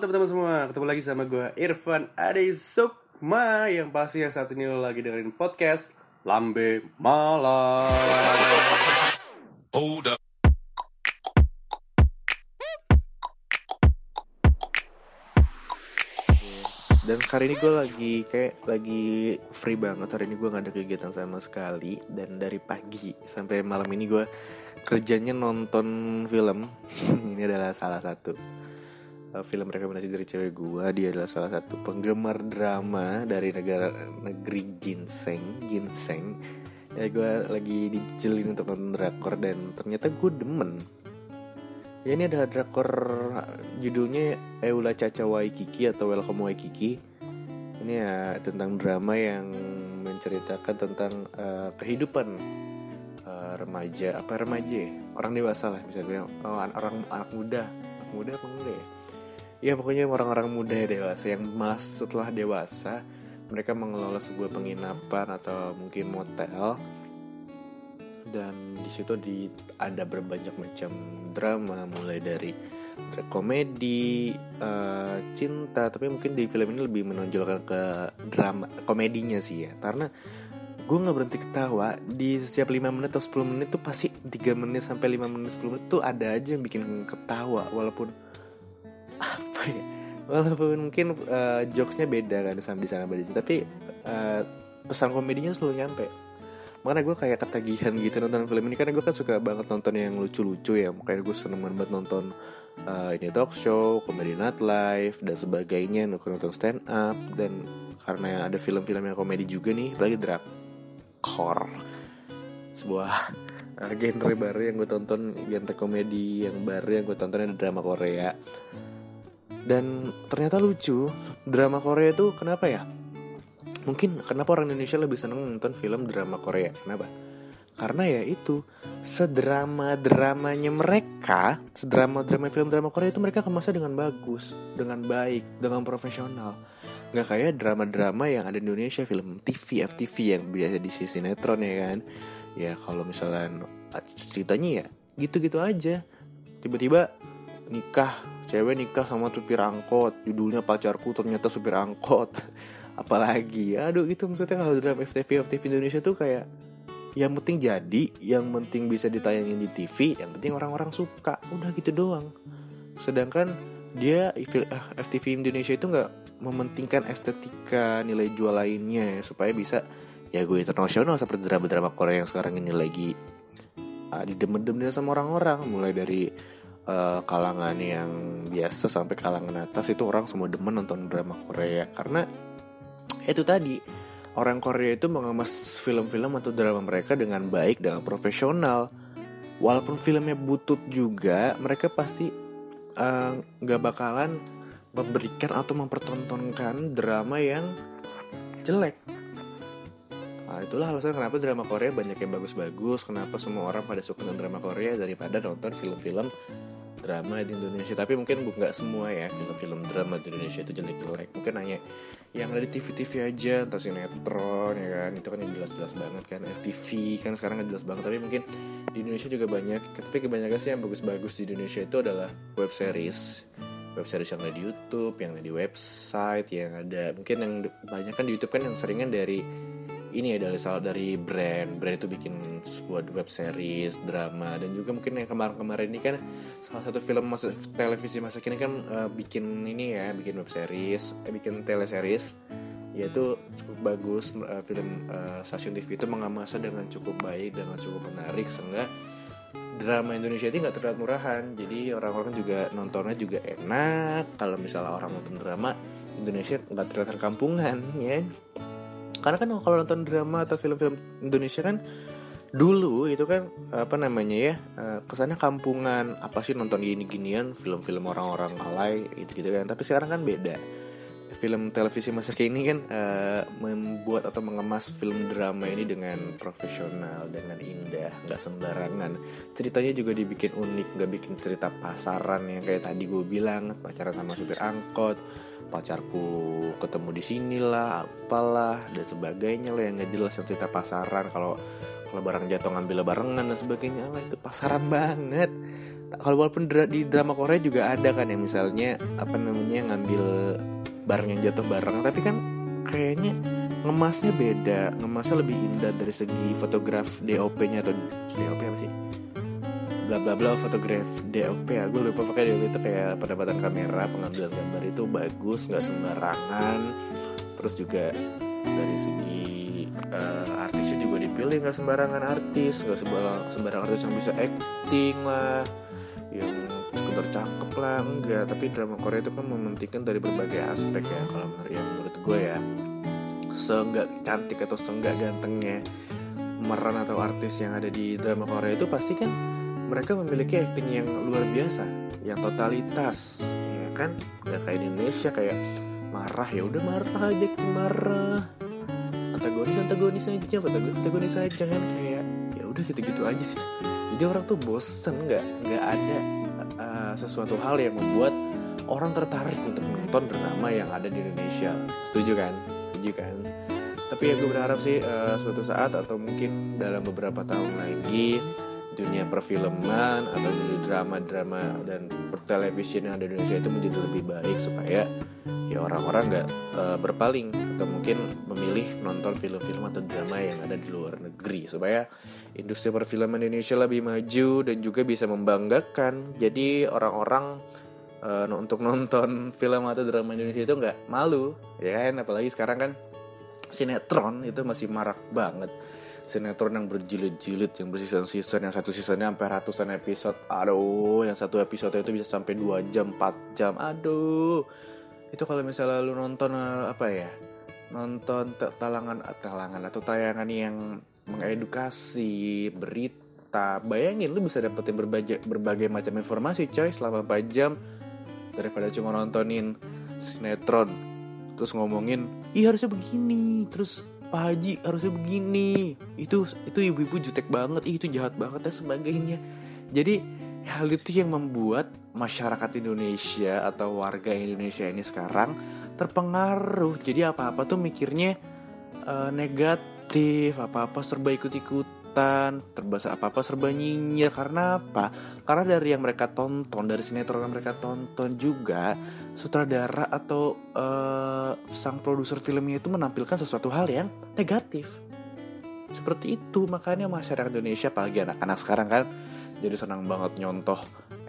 teman-teman semua, ketemu lagi sama gue Irfan Ade Sukma Yang pasti yang saat ini lo lagi dengerin podcast Lambe Malam. Hold up. Dan hari ini gue lagi kayak lagi free banget. Hari ini gue gak ada kegiatan sama sekali. Dan dari pagi sampai malam ini gue kerjanya nonton film. Ini adalah salah satu uh, film rekomendasi dari cewek gue Dia adalah salah satu penggemar drama dari negara negeri ginseng Ginseng. Ya gue lagi dijelin untuk nonton drakor Dan ternyata gue demen. Ya ini ada drakor judulnya Eula Caca Waikiki atau Welcome Waikiki. Ini ya tentang drama yang menceritakan tentang eh, kehidupan eh, remaja apa remaja ya? orang dewasa lah bilang oh, an- orang anak muda. Anak muda apa muda ya ya pokoknya orang-orang muda ya dewasa yang mas setelah dewasa mereka mengelola sebuah penginapan atau mungkin motel. Dan di situ di ada berbanyak macam drama mulai dari komedi eh, cinta tapi mungkin di film ini lebih menonjolkan ke drama komedinya sih ya. Karena gue nggak berhenti ketawa di setiap 5 menit atau 10 menit tuh pasti 3 menit sampai 5 menit 10 menit tuh ada aja yang bikin ketawa walaupun apa ya? Walaupun mungkin eh, jokesnya beda kan sama di sana beda tapi eh, pesan komedinya selalu nyampe. Makanya gue kayak ketagihan gitu nonton film ini Karena gue kan suka banget nonton yang lucu-lucu ya. Makanya gue seneng banget nonton uh, ini talk show, komedi night live Dan sebagainya. Nonton stand up Dan karena ada film-film yang komedi juga nih Lagi drakor. Sebuah uh, genre baru yang gue tonton Genre komedi yang baru yang gue tonton ada drama Korea Dan ternyata lucu Drama Korea itu kenapa ya? mungkin kenapa orang Indonesia lebih seneng nonton film drama Korea? Kenapa? Karena ya itu sedrama dramanya mereka sedrama drama film drama Korea itu mereka kemasnya dengan bagus dengan baik dengan profesional. Nggak kayak drama-drama yang ada di Indonesia film TV FTV yang biasa di sinetron ya kan? Ya kalau misalnya ceritanya ya gitu-gitu aja. Tiba-tiba nikah cewek nikah sama supir angkot judulnya pacarku ternyata supir angkot. Apalagi aduh itu maksudnya kalau drama FTV FTV Indonesia tuh kayak yang penting jadi yang penting bisa ditayangin di TV yang penting orang-orang suka. Udah gitu doang. Sedangkan dia ah, FTV Indonesia itu nggak mementingkan estetika nilai jual lainnya ya, supaya bisa ya gue internasional seperti drama-drama Korea yang sekarang ini lagi uh, didemen-demen sama orang-orang. Mulai dari uh, kalangan yang biasa sampai kalangan atas itu orang semua demen nonton drama Korea. Karena itu tadi orang Korea itu mengemas film-film atau drama mereka dengan baik dengan profesional. Walaupun filmnya butut juga mereka pasti nggak uh, bakalan memberikan atau mempertontonkan drama yang jelek. Nah, itulah alasan kenapa drama Korea banyak yang bagus-bagus kenapa semua orang pada suka nonton drama Korea daripada nonton film-film drama di Indonesia tapi mungkin nggak semua ya film-film drama di Indonesia itu jelek-jelek. Mungkin hanya yang ada di TV-TV aja entah sinetron ya kan itu kan yang jelas-jelas banget kan FTV kan sekarang nggak jelas banget tapi mungkin di Indonesia juga banyak. Tapi kebanyakan sih yang bagus-bagus di Indonesia itu adalah web series. Web series yang ada di YouTube yang ada di website yang ada mungkin yang banyak kan di YouTube kan yang seringan dari ini ya dari salah dari brand. Brand itu bikin sebuah web series drama dan juga mungkin yang kemarin-kemarin ini kan salah satu film masa televisi masa kini kan uh, bikin ini ya bikin web series eh, bikin teleseries. Yaitu cukup bagus uh, film uh, stasiun TV itu mengamasa dengan cukup baik dengan cukup menarik sehingga drama Indonesia ini nggak terlihat murahan. Jadi orang-orang juga nontonnya juga enak. Kalau misalnya orang nonton drama Indonesia nggak terlihat kampungan ya karena kan kalau nonton drama atau film-film Indonesia kan dulu itu kan apa namanya ya kesannya kampungan apa sih nonton gini-ginian film-film orang-orang alay gitu-gitu kan. Tapi sekarang kan beda. Film televisi masa kini kan uh, membuat atau mengemas film drama ini dengan profesional dengan indah nggak sembarangan. Ceritanya juga dibikin unik nggak bikin cerita pasaran yang kayak tadi gue bilang pacaran sama supir angkot pacarku ketemu di sinilah apalah dan sebagainya lah yang nggak jelas yang cerita pasaran. Kalau kalau barang jatuh ngambil barengan dan sebagainya lah itu pasaran banget. Kalau walaupun di drama Korea juga ada kan yang misalnya apa namanya ngambil barang yang jatuh bareng. Tapi kan kayaknya ngemasnya beda ngemasnya lebih indah dari segi fotograf DOP-nya atau DOP apa sih bla bla bla fotograf DOP ya gue lupa pakai DOP itu kayak pendapatan kamera pengambilan gambar itu bagus nggak sembarangan. Terus juga dari segi eh, artisnya juga dipilih nggak sembarangan artis nggak sembarang sembarang artis yang bisa acting lah yang sekedar cakep lah enggak. Tapi drama Korea itu kan mementingkan dari berbagai aspek ya kalau menurut yang menurut gue ya. Seenggak cantik atau seenggak gantengnya pemeran atau artis yang ada di drama Korea itu pasti kan mereka memiliki acting yang luar biasa yang totalitas ya kan? Nggak kayak di Indonesia kayak marah ya udah marah aja marah. Antagonis antagonis aja antagonis antagonis aja kan? Kayak ya udah gitu gitu aja sih. Jadi orang tuh bosen nggak nggak ada uh, sesuatu hal yang membuat orang tertarik untuk menonton drama yang ada di Indonesia. Setuju kan? Setuju kan? Tapi ya gue berharap sih uh, suatu saat atau mungkin dalam beberapa tahun lagi dunia perfilman atau di drama-drama dan pertelevisian yang ada di Indonesia itu menjadi lebih baik supaya ya orang-orang nggak uh, berpaling atau mungkin memilih nonton film-film atau drama yang ada di luar negeri supaya industri perfilman Indonesia lebih maju dan juga bisa membanggakan. Jadi orang-orang uh, untuk nonton film atau drama Indonesia itu nggak malu ya kan? Apalagi sekarang kan sinetron itu masih marak banget sinetron yang berjilid-jilid yang berseason-season yang satu seasonnya sampai ratusan episode. Aduh yang satu episode itu bisa sampai 2 jam 4 jam. Aduh. Itu kalau misalnya lu nonton uh, apa ya nonton talangan talangan atau tayangan yang mengedukasi berita bayangin lu bisa dapetin berbagai berbagai macam informasi coy selama 4 jam daripada cuma nontonin sinetron. Terus ngomongin iya harusnya begini. Terus Pak Haji harusnya begini. Itu itu ibu-ibu jutek banget. Itu jahat banget dan sebagainya. Jadi hal itu yang membuat masyarakat Indonesia atau warga Indonesia ini sekarang terpengaruh. Jadi apa-apa tuh mikirnya uh, negatif apa-apa serba ikut-ikutan terbasa apa-apa serba nyinyir. Karena apa? Karena dari yang mereka tonton dari sinetron yang mereka tonton juga sutradara atau uh, sang produser filmnya itu menampilkan sesuatu hal yang negatif. Seperti itu makanya masyarakat Indonesia apalagi anak-anak sekarang kan jadi senang banget nyontoh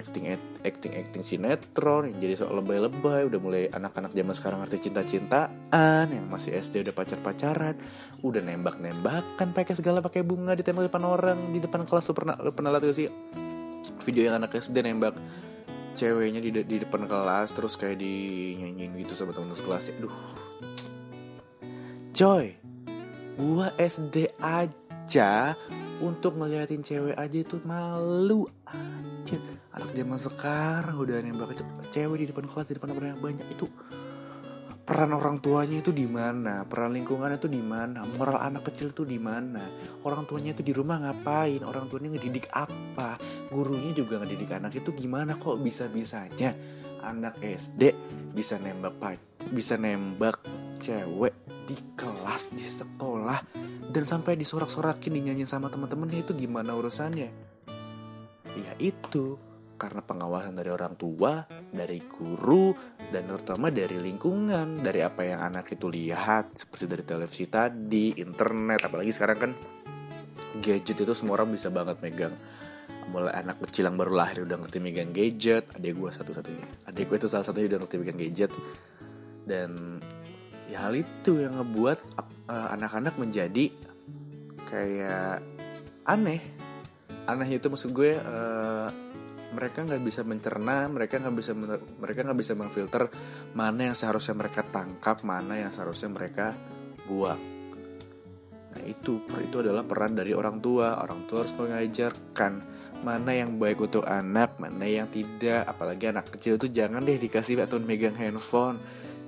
acting acting acting sinetron yang jadi soal lebay-lebay udah mulai anak-anak zaman sekarang ngerti cinta-cintaan yang masih SD udah pacar-pacaran udah nembak-nembakan pakai segala pakai bunga di di depan orang di depan kelas lu pernah lu pernah lihat gak sih? Video yang anak SD nembak ceweknya di, di depan kelas terus kayak di nyanyiin gitu sama temen sekelas aduh coy gua SD aja untuk ngeliatin cewek aja itu malu anak zaman sekarang udah nembak cewek di depan kelas di depan orang yang banyak. Itu peran orang tuanya itu di mana? Peran lingkungan itu di mana? Moral anak kecil itu di mana? Orang tuanya itu di rumah ngapain? Orang tuanya ngedidik apa? Gurunya juga ngedidik anak itu gimana kok bisa bisanya anak SD bisa nembak bisa nembak cewek di kelas di sekolah. Dan sampai disorak-sorakin dinyanyiin sama teman-temannya itu gimana urusannya ya itu karena pengawasan dari orang tua, dari guru, dan terutama dari lingkungan, dari apa yang anak itu lihat, seperti dari televisi tadi, internet, apalagi sekarang kan gadget itu semua orang bisa banget megang. Mulai anak kecil yang baru lahir udah ngerti megang gadget, adik gue satu-satunya. Adik gue itu salah satunya udah ngerti megang gadget. Dan ya hal itu yang ngebuat anak-anak uh, menjadi kayak aneh. Aneh itu maksud gue uh, mereka nggak bisa mencerna, mereka nggak bisa mereka nggak bisa memfilter mana yang seharusnya mereka tangkap, mana yang seharusnya mereka buang. Nah itu itu adalah peran dari orang tua. Orang tua harus mengajarkan mana yang baik untuk anak, mana yang tidak. Apalagi anak kecil itu jangan deh dikasih atau megang handphone,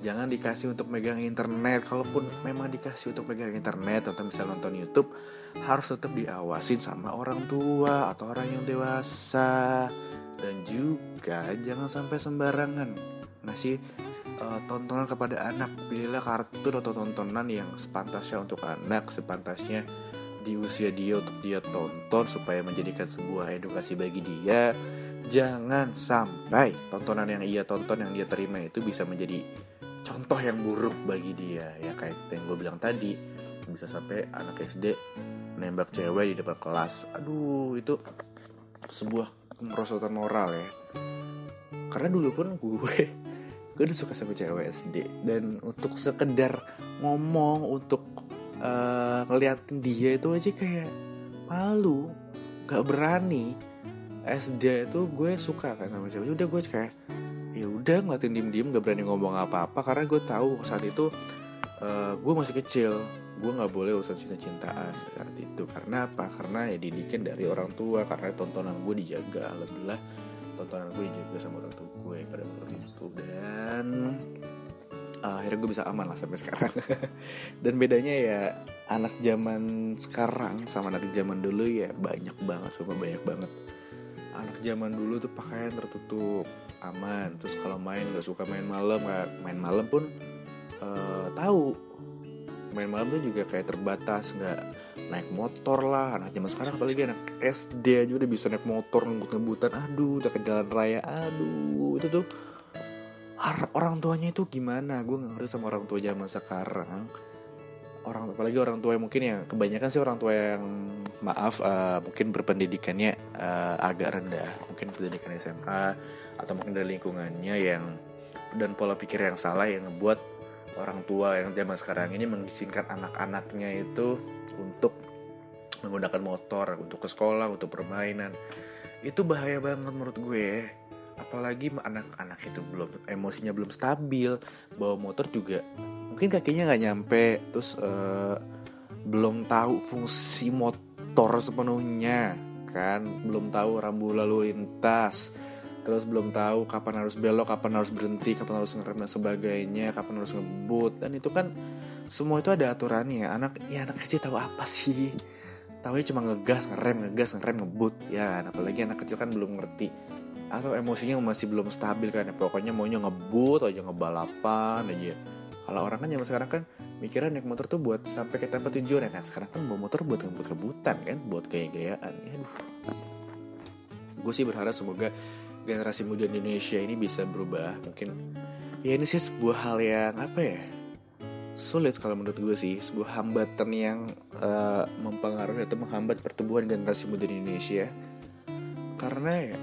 jangan dikasih untuk megang internet. Kalaupun memang dikasih untuk megang internet atau misalnya nonton YouTube, harus tetap diawasin sama orang tua atau orang yang dewasa. Dan juga jangan sampai sembarangan ngasih uh, tontonan kepada anak. Pilihlah kartun atau tontonan yang sepantasnya untuk anak sepantasnya di usia dia untuk dia tonton supaya menjadikan sebuah edukasi bagi dia. Jangan sampai tontonan yang ia tonton yang dia terima itu bisa menjadi contoh yang buruk bagi dia ya kayak yang gue bilang tadi. Bisa sampai anak SD menembak cewek di depan kelas. Aduh itu sebuah kemerosotan moral ya. Karena dulu pun gue gue udah suka sama cewek SD dan untuk sekedar ngomong untuk uh, ngeliatin dia itu aja kayak malu. Gak berani. SD itu gue suka kan sama cewek. Udah gue kayak ya udah ngeliatin diem diem gak berani ngomong apa apa karena gue tahu saat itu uh, gue masih kecil. Gue nggak boleh urusan cinta-cintaan saat itu. Karena apa? Karena ya didikin dari orang tua karena tontonan gue dijaga alhamdulillah tontonan gue dijaga sama orang tua gue pada waktu itu. Dan uh, akhirnya gue bisa aman lah sampai sekarang. Dan bedanya ya anak zaman sekarang sama anak zaman dulu ya banyak banget super banyak banget anak zaman dulu tuh pakaian tertutup aman. Terus kalau main gak suka main malam main malam pun uh, tahu. Main malam tuh juga kayak terbatas nggak naik motor lah. Anak zaman sekarang apalagi anak SD aja udah bisa naik motor ngebut-ngebutan. Aduh udah ke jalan raya. Aduh itu tuh orang tuanya itu gimana? Gue nggak ngerti sama orang tua zaman sekarang. Orang apalagi orang tua yang mungkin ya kebanyakan sih orang tua yang maaf uh, mungkin berpendidikannya uh, agak rendah. Mungkin pendidikan SMA atau mungkin dari lingkungannya yang dan pola pikir yang salah yang ngebuat orang tua yang zaman sekarang ini mengizinkan anak-anaknya itu untuk menggunakan motor untuk ke sekolah untuk permainan. Itu bahaya banget menurut gue. Apalagi anak-anak itu belum emosinya belum stabil. Bawa motor juga mungkin kakinya nggak nyampe terus uh, belum tahu fungsi motor sepenuhnya kan belum tahu rambu lalu lintas terus belum tahu kapan harus belok, kapan harus berhenti, kapan harus ngerem dan sebagainya, kapan harus ngebut dan itu kan semua itu ada aturannya. Anak ya anak kecil tahu apa sih? Tahu cuma ngegas, ngerem, ngegas, ngerem, ngebut ya. Apalagi anak kecil kan belum ngerti atau emosinya masih belum stabil kan ya. Pokoknya maunya ngebut aja ngebalapan aja. Kalau orang kan zaman sekarang kan mikirnya naik motor tuh buat sampai ke tempat tujuan ya. Nah sekarang kan bawa motor buat ngebut-ngebutan kan, buat gaya-gayaan. Ya, Gue sih berharap semoga generasi muda Indonesia ini bisa berubah. Mungkin ya ini sih sebuah hal yang apa ya sulit kalau menurut gue sih. Sebuah hambatan yang uh, mempengaruhi atau menghambat pertumbuhan generasi muda Indonesia. Karena ya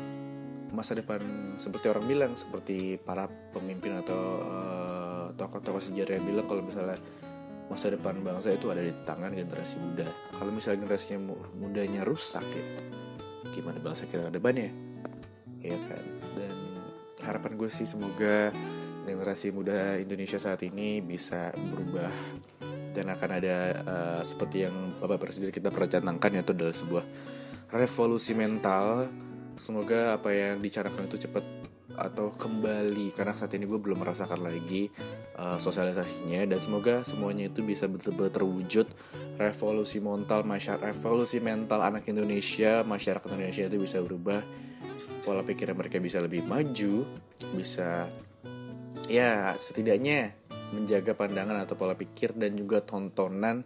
masa depan seperti orang bilang seperti para pemimpin atau uh, tokoh-tokoh sejarah yang bilang kalau misalnya masa depan bangsa itu ada di tangan generasi muda. Kalau misalnya generasinya mudanya rusak ya gimana bangsa kita ke depannya? Ya kan? Dan harapan gue sih semoga generasi muda Indonesia saat ini bisa berubah dan akan ada uh, seperti yang Bapak Presiden kita pernah canangkan yaitu adalah sebuah revolusi mental. Semoga apa yang dicanangkan itu cepat atau kembali karena saat ini gue belum merasakan lagi uh, sosialisasinya. Dan semoga semuanya itu bisa betul-betul terwujud. Revolusi mental masyarakat revolusi mental anak Indonesia masyarakat Indonesia itu bisa berubah. Pola pikir mereka bisa lebih maju, bisa ya setidaknya menjaga pandangan atau pola pikir dan juga tontonan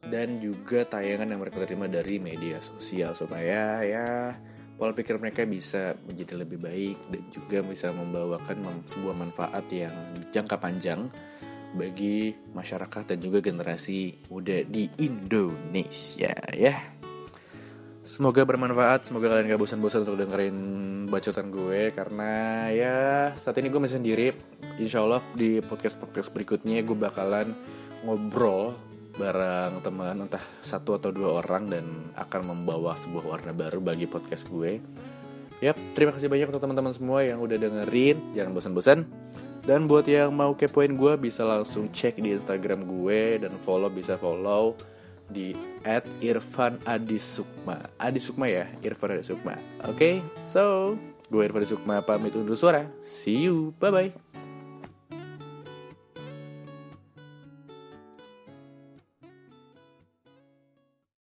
dan juga tayangan yang mereka terima dari media sosial. Supaya ya pola pikir mereka bisa menjadi lebih baik dan juga bisa membawakan sebuah manfaat yang jangka panjang bagi masyarakat dan juga generasi muda di Indonesia ya. Semoga bermanfaat, semoga kalian gak bosan-bosan untuk dengerin bacotan gue Karena ya saat ini gue masih sendiri Insya Allah di podcast-podcast berikutnya gue bakalan ngobrol bareng teman entah satu atau dua orang dan akan membawa sebuah warna baru bagi podcast gue. Yap, terima kasih banyak untuk teman-teman semua yang udah dengerin. Jangan bosan-bosan. Dan buat yang mau kepoin gue bisa langsung cek di Instagram gue Dan follow bisa follow di at Irfan Adisukma. Ya Irfan Adisukma. Oke okay? so gue Irfan Adisukma pamit undur suara. See you bye bye